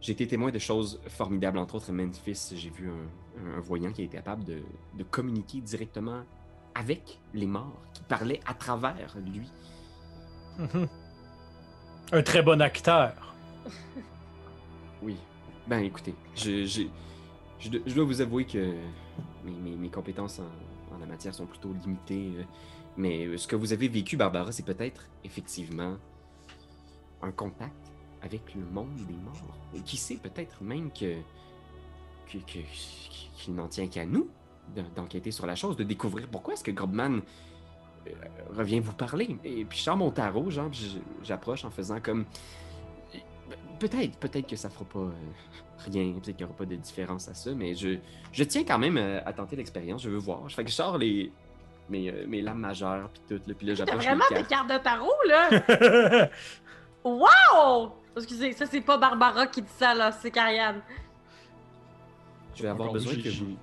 j'ai été témoin de choses formidables, entre autres à Memphis. J'ai vu un, un voyant qui était capable de, de communiquer directement avec les morts, qui parlait à travers lui. Mhm. Un très bon acteur. Oui. Ben écoutez, je, je, je, dois- je dois vous avouer que mes, mes- mes compétences en, en la matière sont plutôt limitées. euh, Mais euh, ce que vous avez vécu, Barbara, c'est peut-être effectivement un contact avec le monde des morts. Et qui sait peut-être même que qu'il n'en tient qu'à nous d'en- d'enquêter sur la chose, de découvrir pourquoi est-ce que Grobman euh, revient vous parler. Et puis je sors mon tarot, genre, j'approche en faisant comme Peut-être, peut-être que ça fera pas euh, rien, peut-être qu'il n'y aura pas de différence à ça, mais je, je tiens quand même euh, à tenter l'expérience, je veux voir. Je fais que je sors les, mes, euh, mes lames majeures, puis tout, là, puis là T'as j'approche vraiment des cartes de tarot, là? wow! Excusez, ça, c'est pas Barbara qui dit ça, là, c'est Karianne. Je vais avoir Encore besoin j'ai- que vous...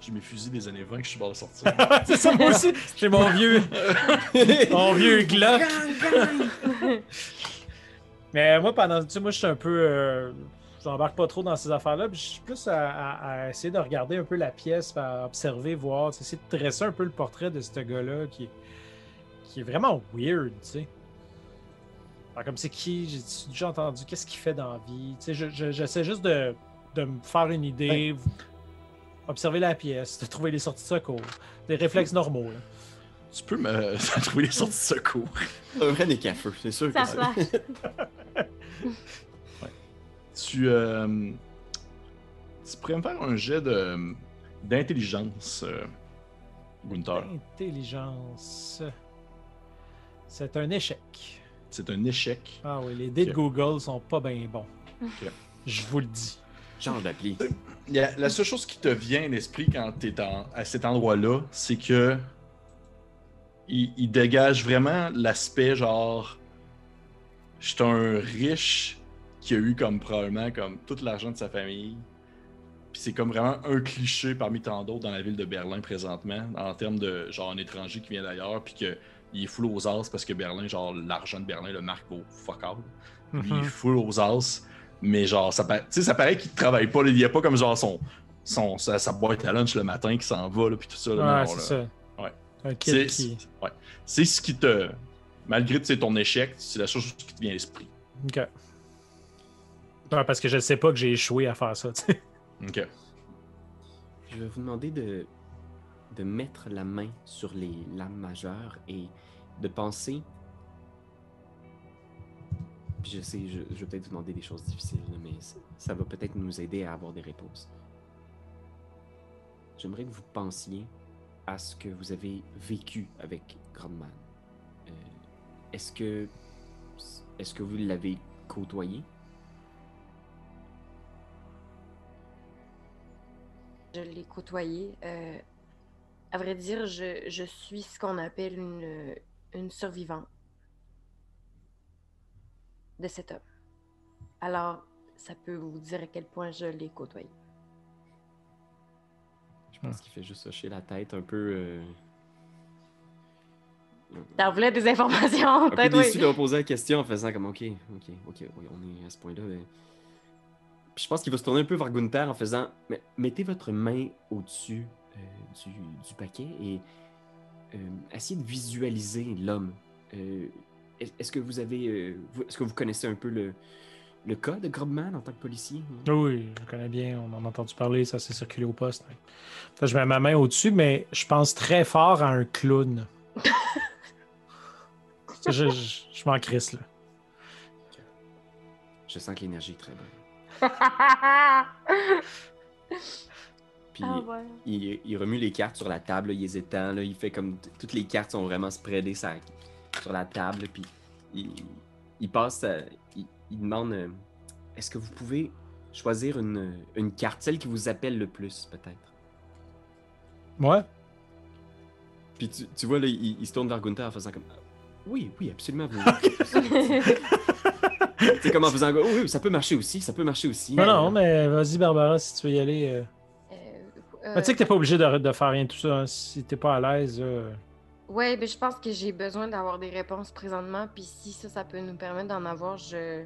J'ai mes fusils des années 20 que je suis pas de sortir. c'est ça, moi aussi. J'ai mon vieux, mon vieux Glock. Mais moi, pendant. Tu sais, moi, je suis un peu. euh, J'embarque pas trop dans ces affaires-là. puis Je suis plus à, à- à essayer de regarder un peu la pièce, à observer, voir. tu sais, Essayer de dresser un peu le portrait de ce gars-là qui, est- qui est vraiment weird, tu sais. Alors, comme c'est qui? J'ai déjà entendu Qu'est-ce qu'il fait dans la vie? Tu sais, je- je- j'essaie juste de, de me faire une idée, observer la pièce, de trouver les sorties de secours, des réflexes normaux. là. tu peux me trouver les sorties de secours. Un vrai à feu, c'est sûr Ça que ça... flash. Tu, euh, tu pourrais me faire un jet de d'intelligence, euh, Gunther. Intelligence. C'est un échec. C'est un échec. Ah oui, les dés de. Google sont pas bien bons. Ok. Je vous le dis. Genre d'appli. A- la seule chose qui te vient à l'esprit quand tu es à cet endroit-là, c'est que il, il dégage vraiment l'aspect genre je suis un riche qui a eu comme probablement comme tout l'argent de sa famille. Puis c'est comme vraiment un cliché parmi tant d'autres dans la ville de Berlin présentement, en termes de genre un étranger qui vient d'ailleurs, puis que il est full aux as parce que Berlin, genre l'argent de Berlin, le marque vaut fuck. Lui, il est Mhm. full aux as. Mais genre, ça, pa- tu sais, ça paraît qu'il travaille pas. là. Il y a pas comme genre son, son, sa, sa boîte à lunch le matin qui s'en va, là, puis tout ça. là. Ouais, c'est ça. Ouais. C'est qui. ouais. C'est ce qui te. Malgré ton échec, c'est la chose qui te vient à l'esprit. Ok. Ouais, parce que je sais pas que j'ai échoué à faire ça. tu sais. Ok. Je vais vous demander de, de mettre la main sur les lames majeures et de penser. Puis je sais, je, vais peut-être vous demander des choses difficiles, mais ça va peut-être nous aider à avoir des réponses. J'aimerais que vous pensiez à ce que vous avez vécu avec Grandman. Euh, est-ce que est-ce que vous l'avez côtoyé? Je l'ai côtoyé. euh, à vrai dire, je, je suis ce qu'on appelle une, une survivante de cet homme. Alors, ça peut vous dire à quel point je l'ai côtoyé. Je pense qu'il fait juste hocher la tête un peu. euh, T'en voulais des informations, peut-être, déçu oui. de poser la question en faisant comme OK, OK, OK, oui, on est à ce point-là. mais- Puis je pense qu'il va se tourner un peu vers Gunther en faisant Mais mettez votre main au-dessus euh, du, du paquet et euh, essayez de visualiser l'homme. Euh, est- est-ce que vous avez. euh, est-ce que vous connaissez un peu le, le cas de Grobman en tant que policier? Oui, je le connais bien. On en a entendu parler. Ça s'est circulé au poste. Je mets ma main au-dessus, mais je pense très fort à un clown. je je, je, je m'en crisse, là. Je sens que l'énergie est très bonne. Puis Ah ouais. il, il remue les cartes sur la table, là, il les étend, là, il fait comme toutes les cartes sont vraiment spreadées sur, sur la table, puis il, il passe, à- il, il demande euh, est-ce que vous pouvez choisir une, une carte, celle qui vous appelle le plus, peut-être? Ouais. Puis tu, tu vois, là, il, il se tourne vers Gunther en faisant comme oui, oui, absolument. vous- C'est comme en faisant oui, oui, ça peut marcher aussi, ça peut marcher aussi. Non, Euh, non, mais vas-y, Barbara, si tu veux y aller. euh. Euh, Mais tu sais que t'es pas obligé de, de faire rien de tout ça. hein. Si t'es pas à l'aise. euh, Ouais, mais je pense que j'ai besoin d'avoir des réponses présentement. Puis si ça, ça peut nous permettre d'en avoir, je...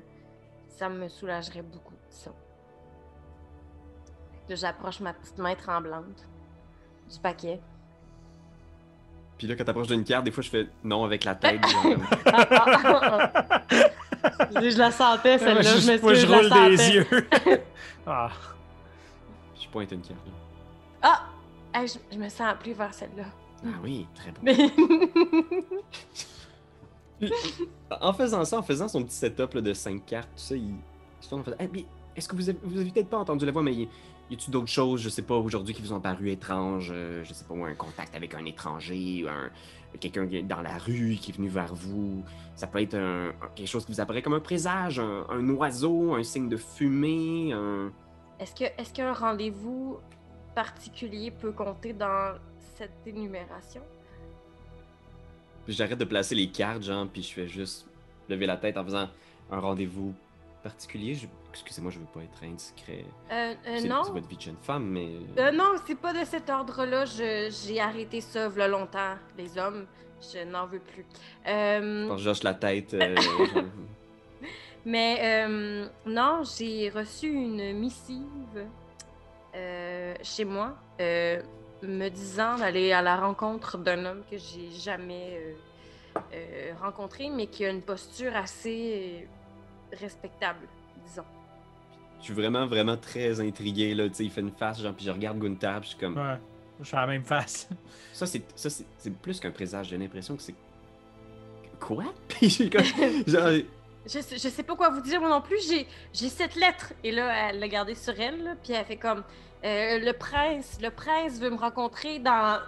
ça me soulagerait beaucoup. Ça. Là, j'approche ma petite main tremblante du paquet. Puis là, quand t'approches d'une carte, des fois, je fais non avec la tête. je la sentais, celle-là. Je je, je je la roule des yeux. ah. Je pointe une carte. là. Ah! Hey, je, je me sens plus vers celle-là. Ah oui, très bon. En faisant ça, en faisant son petit setup là, de 5 cartes, tout ça, il, se tourne en est-ce que vous avez, vous avez peut-être pas entendu la voix, mais y, y a-tu d'autres choses, je sais pas, aujourd'hui qui vous ont paru étranges, euh, je sais pas, ou un contact avec un étranger, ou un quelqu'un dans la rue qui est venu vers vous? Ça peut être un- quelque chose qui vous apparaît comme un présage, un, un oiseau, un signe de fumée, un. Est-ce que est-ce qu'un rendez-vous particulier peut compter dans cette énumération? Puis j'arrête de placer les cartes, genre, puis je fais juste lever la tête en faisant un rendez-vous particulier. Je- Excusez-moi, je veux pas être indiscret. Euh, euh, non. c'est votre vie de jeune femme, mais. Euh, non, c'est pas de cet ordre-là. J'ai arrêté ça v'là longtemps, les hommes. Je n'en veux plus. Euh, Quand je hoche la tête. euh, mais euh, non, j'ai reçu une missive euh, chez moi euh, me disant d'aller à la rencontre d'un homme que j'ai jamais euh, euh, rencontré, mais qui a une posture assez respectable, disons. Je suis vraiment, vraiment très intrigué, là. Tu sais, il fait une face, genre, puis je regarde Gunther, puis je suis comme. Ouais. Je fais la même face. Ça, c'est ça, c'est c'est plus qu'un présage. J'ai l'impression que c'est. Quoi? Puis j'ai comme. Genre. Je sais, je sais pas quoi vous dire moi non plus. J'ai, j'ai cette lettre. Et là, elle l'a gardée sur elle. là, puis elle fait comme euh, Le prince, le prince veut me rencontrer dans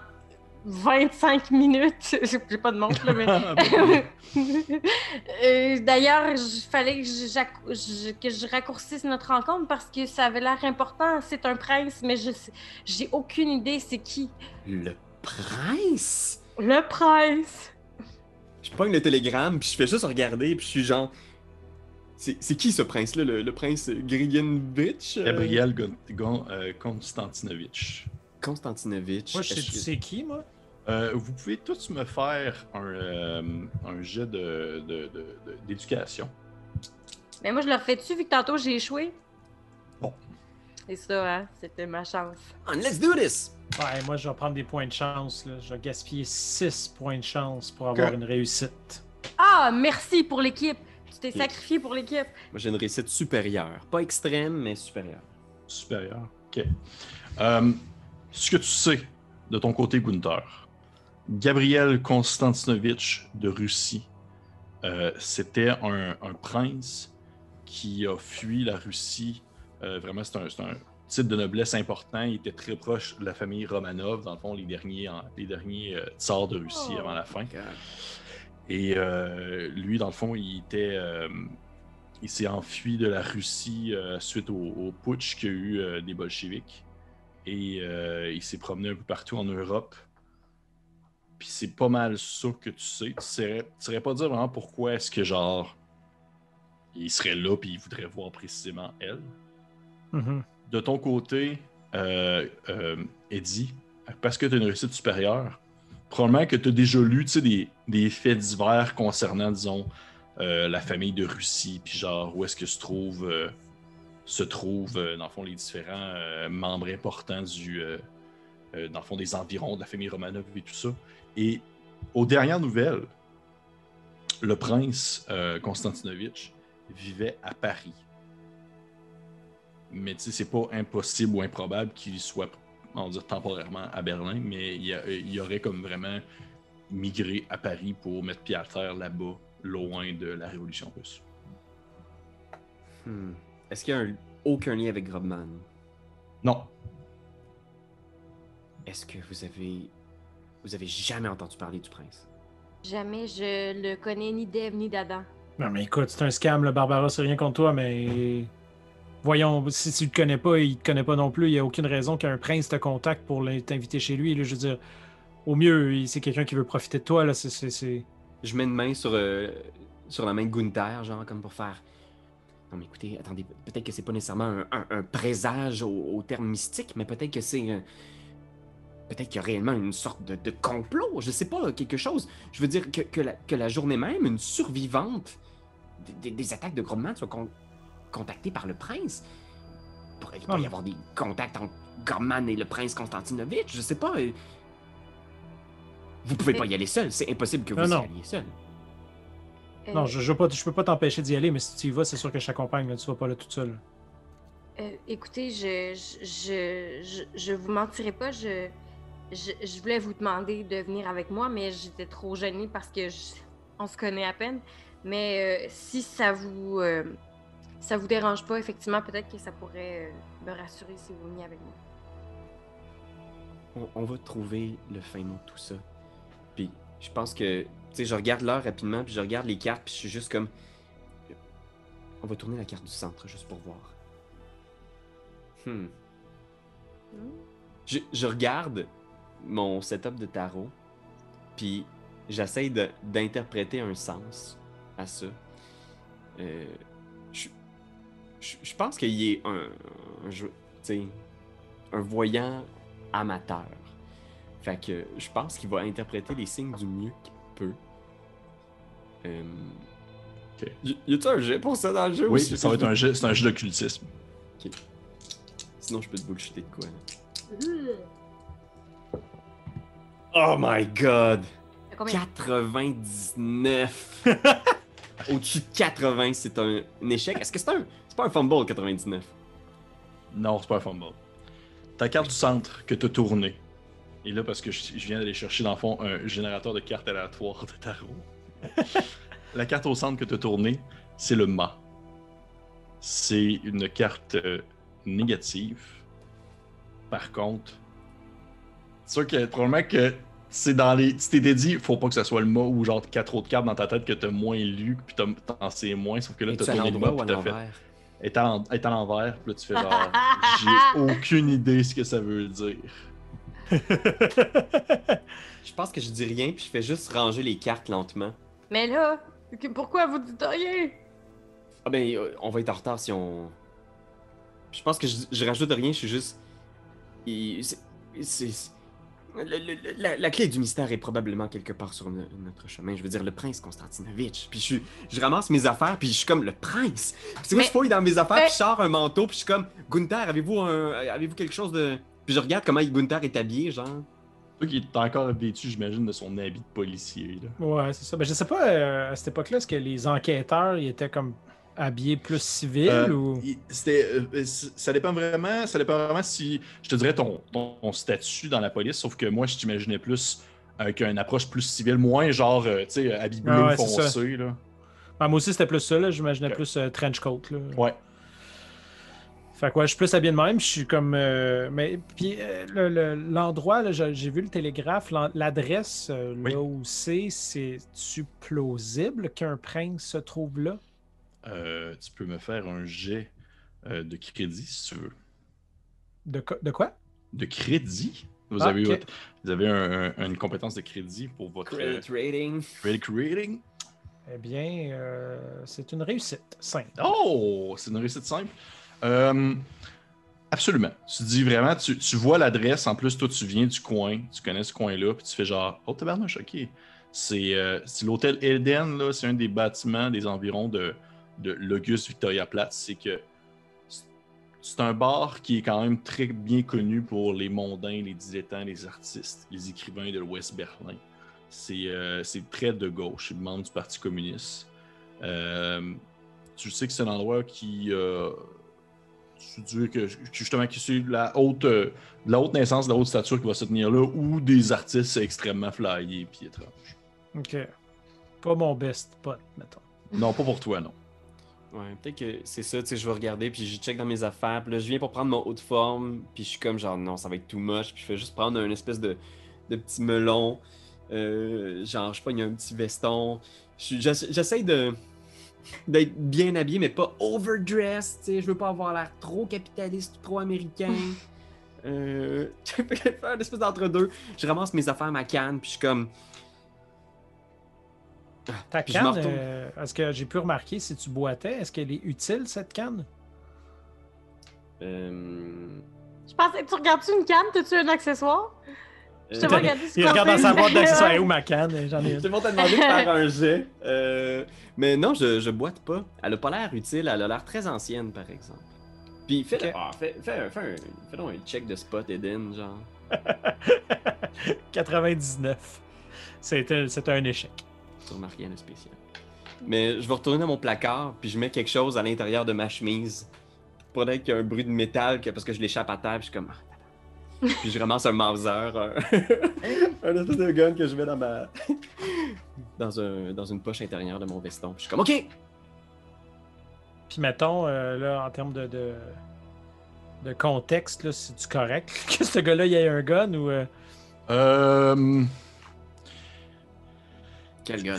25 minutes. J'ai pas de montre, là, mais. Euh, D'ailleurs, il fallait que je, que raccourcisse notre rencontre parce que ça avait l'air important. C'est un prince, mais je j'ai aucune idée c'est qui. Le prince? Le prince! Je pogne le télégramme, puis je fais juste regarder, puis je suis genre. C'est c'est qui ce prince-là, le, le prince Grigenvich? euh, Gabriel Gon- Gon- euh, Konstantinovitch. Konstantinovitch. Moi, je sais Est-ce tu que- sais qui, moi? Euh, vous pouvez tous me faire un, euh, un jet de- de- de- de- d'éducation. Mais moi, je le refais-tu vu que tantôt j'ai échoué? C'est ça, hein? C'était ma chance. On, let's do this! Ouais, moi, je vais prendre des points de chance. Là. Je vais gaspiller 6 points de chance pour avoir une réussite. Ah, merci pour l'équipe! Tu t'es sacrifié pour l'équipe. Moi, j'ai une réussite supérieure. Pas extrême, mais supérieure. Supérieur. OK. Euh, ce que tu sais de ton côté, Gunther, Gabriel Konstantinovitch de Russie, euh, c'était un, un prince qui a fui la Russie. Euh, vraiment, c'est un, titre de noblesse important. Il était très proche de la famille Romanov, dans le fond, les derniers, les derniers euh, tsars de Russie Oh. avant la fin. Et euh, lui, dans le fond, il était. il s'est enfui de la Russie suite au, au putsch qu'il y a eu des bolcheviks. Et il s'est promené un peu partout en Europe. Puis c'est pas mal ça que tu sais. Tu saurais, tu saurais pas dire vraiment pourquoi est-ce que, genre, il serait là puis il voudrait voir précisément elle. Mhm. De ton côté, euh, euh, Eddie, parce que tu as une réussite supérieure, probablement que tu as déjà lu des, faits divers concernant, disons, euh, la famille de Russie, puis genre où est-ce que se trouve, se trouvent, dans fond, les différents membres importants du, dans fond, des environs de la famille Romanov et tout ça. Et aux dernières nouvelles, le prince Konstantinovitch vivait à Paris. Mais tu sais, c'est pas impossible ou improbable qu'il soit, on va dire, temporairement à Berlin, mais il, y a- il y aurait comme vraiment migré à Paris pour mettre pied à terre là-bas, loin de la révolution russe. Hmm. Est-ce qu'il y a un- aucun lien avec Grobman? Non. Est-ce que vous avez. Vous avez jamais entendu parler du prince? Jamais je le connais ni d'Ève ni d'Adam. Non, mais écoute, c'est un scam, le Barbara, c'est rien contre toi, mais. Voyons, si tu le connais pas, il te connaît pas non plus, il n'y a aucune raison qu'un prince te contacte pour t'inviter chez lui. là. je veux dire, au mieux, c'est quelqu'un qui veut profiter de toi. Là. C'est, Je mets une main sur, euh, sur la main de Gunther, genre comme pour faire. Non, mais écoutez, attendez, peut-être que c'est pas nécessairement un, présage au, terme mystique, mais peut-être que c'est peut-être qu'il y a réellement une sorte de, complot, je sais pas, quelque chose. Je veux dire que, la, journée même, une survivante des, attaques de Gromman soit contactée par le prince. Il pourrait, il pourrait y Ah. avoir des contacts entre Gromman et le prince Konstantinovitch, je sais pas. euh. Vous pouvez pas y aller seul, c'est impossible que vous Non, y non. alliez seul. Euh, Non, je, je, pas- peux pas t'empêcher d'y aller, mais si tu y vas, c'est sûr que je t'accompagne. Tu vas pas là toute seule. euh, écoutez, je, je, je, je, je vous mentirai pas, je, je, je voulais vous demander de venir avec moi, mais j'étais trop gênée parce que je- on se connaît à peine. Mais euh, si ça vous euh, ça vous dérange pas, effectivement, peut-être que ça pourrait euh, me rassurer si vous veniez avec moi. on, va trouver le fin mot de tout ça. Puis je pense que, tu sais, je regarde l'heure rapidement, puis je regarde les cartes, puis je suis juste comme. On va tourner la carte du centre juste pour voir. Hmm. Je, regarde mon setup de tarot, puis j'essaie de- d'interpréter un sens à ça. Euh, je, je- je pense qu'il est un, un jeu- tu sais, un voyant amateur. Fait que je pense qu'il va interpréter les signes du mieux qu'il peut. Euh... Ok. Y a-tu un jet pour ça dans le jeu? ou Oui, c'est- ça va être un jeu, c'est un jeu d'occultisme. Sinon, je peux te bullshiter de quoi. là? Oh my god! À Combien? 99! Au-dessus de 80, c'est un, un échec. Est-ce que c'est un. Pas un fumble, 99? Non, c'est pas un fumble. Ta carte du centre que tu as tournée. Et là, parce que je, je viens d'aller chercher, dans le fond, un générateur de cartes aléatoires de tarot. La carte au centre que tu as tournée, c'est le mât. C'est une carte euh, négative. Par contre, c'est sûr que probablement que c'est dans les. Tu t'étais dit, faut pas que ce soit le mât ou genre quatre autres cartes dans ta tête que t'as moins lu, puis t'as- t'en sais moins, sauf que là, t'as tourné le mât, puis t'as fait? Est à est à l'envers, puis là tu fais genre, j'ai aucune idée ce que ça veut dire. Je pense que je dis rien, puis je fais juste ranger les cartes lentement. Mais là, pourquoi vous dites rien? Ah ben, euh, on va être en retard si on. Je pense que je, je rajoute rien, je suis juste. c'est- le- le- le- la, la clé du mystère est probablement quelque part sur no- notre chemin. Je veux dire, le prince Konstantinovitch. Puis je, ramasse mes affaires, puis je suis comme le prince. Vois, Mais- je fouille dans mes affaires, mais- puis je sors un manteau, puis je suis comme Gunther, avez-vous un, avez-vous quelque chose de. Puis je regarde comment Gunther est habillé, genre. Toi qui est encore vêtu, j'imagine, de son habit de policier. Là. Ouais, c'est ça. Ben, je sais pas, euh, à cette époque-là, est-ce que les enquêteurs ils étaient comme habillés plus civils Euh, ou? C'était, euh, euh, ça dépend vraiment, ça dépend vraiment si, je te dirais ton, ton, ton statut dans la police, sauf que moi je t'imaginais plus avec une approche plus civile, moins genre, euh, tu sais, habit bleu Ah ouais, foncé là. Ben, moi aussi, c'était plus ça, là. J'imaginais plus euh, trench coat, là. Ouais. Fait que ouais, je suis plus habillé de même. Je suis comme. euh, mais puis euh, le- le- l'endroit, là, j'ai vu le télégraphe, l'adresse euh, Oui. là où c'est, c'est-tu plausible qu'un prince se trouve là? Euh, tu peux me faire un jet euh, de crédit si tu veux. De, co- de quoi? De crédit? Vous Ah, avez, votre- vous avez un- un- une compétence de crédit pour votre euh, Credit rating. credit rating? Eh bien, euh, c'est une réussite. Simple. Oh, c'est une réussite simple. Euh, absolument. Tu dis vraiment, tu, tu vois l'adresse, en plus, toi, tu viens du coin, tu connais ce coin-là, puis tu fais genre, oh, tabarnouche, ok. C'est euh, c'est l'hôtel Eden, là, c'est un des bâtiments des environs de, de l'Auguste Victoria Platz. C'est que c'est- un bar qui est quand même très bien connu pour les mondains, les dilettants, les artistes, les écrivains de l'Ouest Berlin. C'est euh, très de gauche, membre du Parti communiste. Euh, tu sais que c'est un endroit qui. Euh, tu dis que, justement, que c'est la haute, euh, de la haute naissance, de la haute stature qui va se tenir là, ou des artistes extrêmement flyés puis étranges. Ok. Pas mon best spot, mettons. Non, pas pour toi, non. Ouais, peut-être que c'est ça, tu sais, je vais regarder, puis je check dans mes affaires, puis là, je viens pour prendre mon haut de forme, puis je suis comme genre, non, ça va être too much, puis je fais juste prendre un espèce de, de petit melon, euh, genre, je pogne un petit veston, j'essaie de d'être bien habillé, mais pas overdressed, tu sais, je veux pas avoir l'air trop capitaliste, trop américain. euh, je faire une espèce d'entre-deux. Je ramasse mes affaires, ma canne, puis je suis comme... Ta Puis canne, euh, est-ce que j'ai pu remarquer si tu boitais, est-ce qu'elle est utile cette canne? euh, Je pensais, tu regardes-tu une canne? T'as-tu un accessoire? Je te vois regarder ce Il regarde dans sa boîte d'accessoires. où ma canne? J'en ai Tout une. le monde t'a demandé de faire un jet. Euh, mais non, je, je boite pas. Elle a pas l'air utile. Elle a l'air très ancienne, par exemple. Puis fais, Ok. ah, fais, fais, un- fais un, fais donc un check de spot, Eden, genre. 99. C'était c'était un échec. Tu remarques rien de spécial. Mais je vais retourner dans mon placard, puis je mets quelque chose à l'intérieur de ma chemise. Pour qu'il y ait un bruit de métal, que- parce que je l'échappe à terre, puis je suis comme. Ah, puis je ramasse un Mauser, un, un espèce de gun que je mets dans ma. dans, un, dans une poche intérieure de mon veston. Puis je suis comme, OK! Puis mettons, euh, là, en termes de, de, de contexte, là, c'est-tu correct que ce gars-là, il ait un gun ou. euh, Euh, Gun!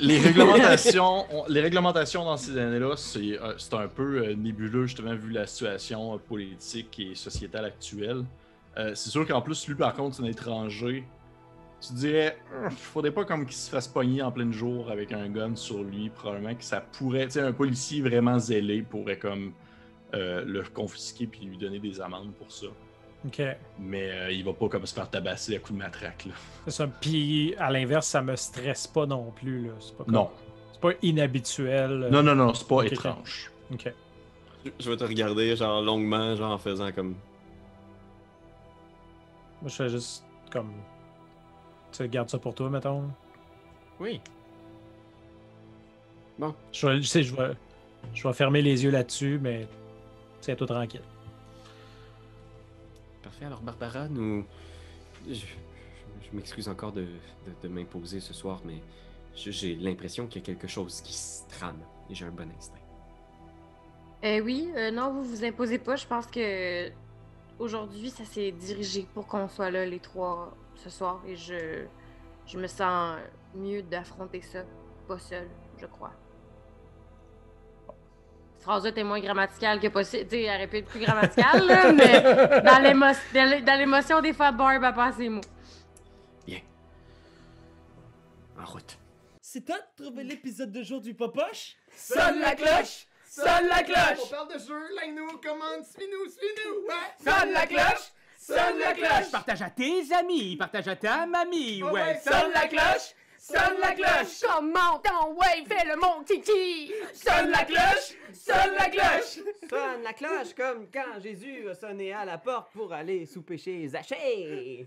les, réglementations, on- les réglementations dans ces années-là, c'est euh, un peu euh, nébuleux, justement, vu la situation euh, politique et sociétale actuelle. Euh, c'est sûr qu'en plus, lui, par contre, c'est un étranger. Tu dirais, il faudrait pas comme qu'il se fasse pogner en plein jour avec un gun sur lui. Probablement que ça pourrait, tu sais, un policier vraiment zélé pourrait comme euh, le confisquer puis lui donner des amendes pour ça. Ok. Mais euh, il va pas comme se faire tabasser à coups de matraque, là. C'est ça. Puis à l'inverse, ça me stresse pas non plus. Là. C'est pas comme- Non. C'est pas inhabituel. euh, Non, non, non, c'est pas Ok, ok. étrange. Ok. Je- Je vais te regarder, genre, longuement, genre, en faisant comme. Moi, je fais juste comme. Tu sais, garde ça pour toi, mettons. Oui. Bon. Je sais, je vais, je vais fermer les yeux là-dessus, mais c'est tout tranquille. Alors, Barbara, nous. Je, m'excuse encore de, de- m'imposer ce soir, mais j'ai l'impression qu'il y a quelque chose qui se trame et j'ai un bon instinct. Euh, oui, euh, non, vous vous imposez pas. Je pense que aujourd'hui, ça s'est dirigé pour qu'on soit là les trois ce soir et je, je me sens mieux d'affronter ça, pas seul, je crois. Phrase-là était moins grammaticale que possible. Tu sais, elle aurait pu être plus grammaticale, là, mais dans l'émo- dans l'é- dans l'émotion, des fois, Barb a pas ses mots. En route. C'est toi de trouver l'épisode de jour du Popoche? Sonne la cloche! Sonne la cloche! On parle de jeu, like-nous, commande, suis-nous, suis-nous! Ouais! Sonne la cloche! Sonne la cloche! Partage à tes amis, partage à ta mamie, Oh ouais. Sonne la cloche! Sonne la cloche! Comment ton ouais, fais le mon kiki! Sonne la cloche! Sonne la cloche! Sonne la cloche comme quand Jésus a sonné à la porte pour aller souper chez Zachée.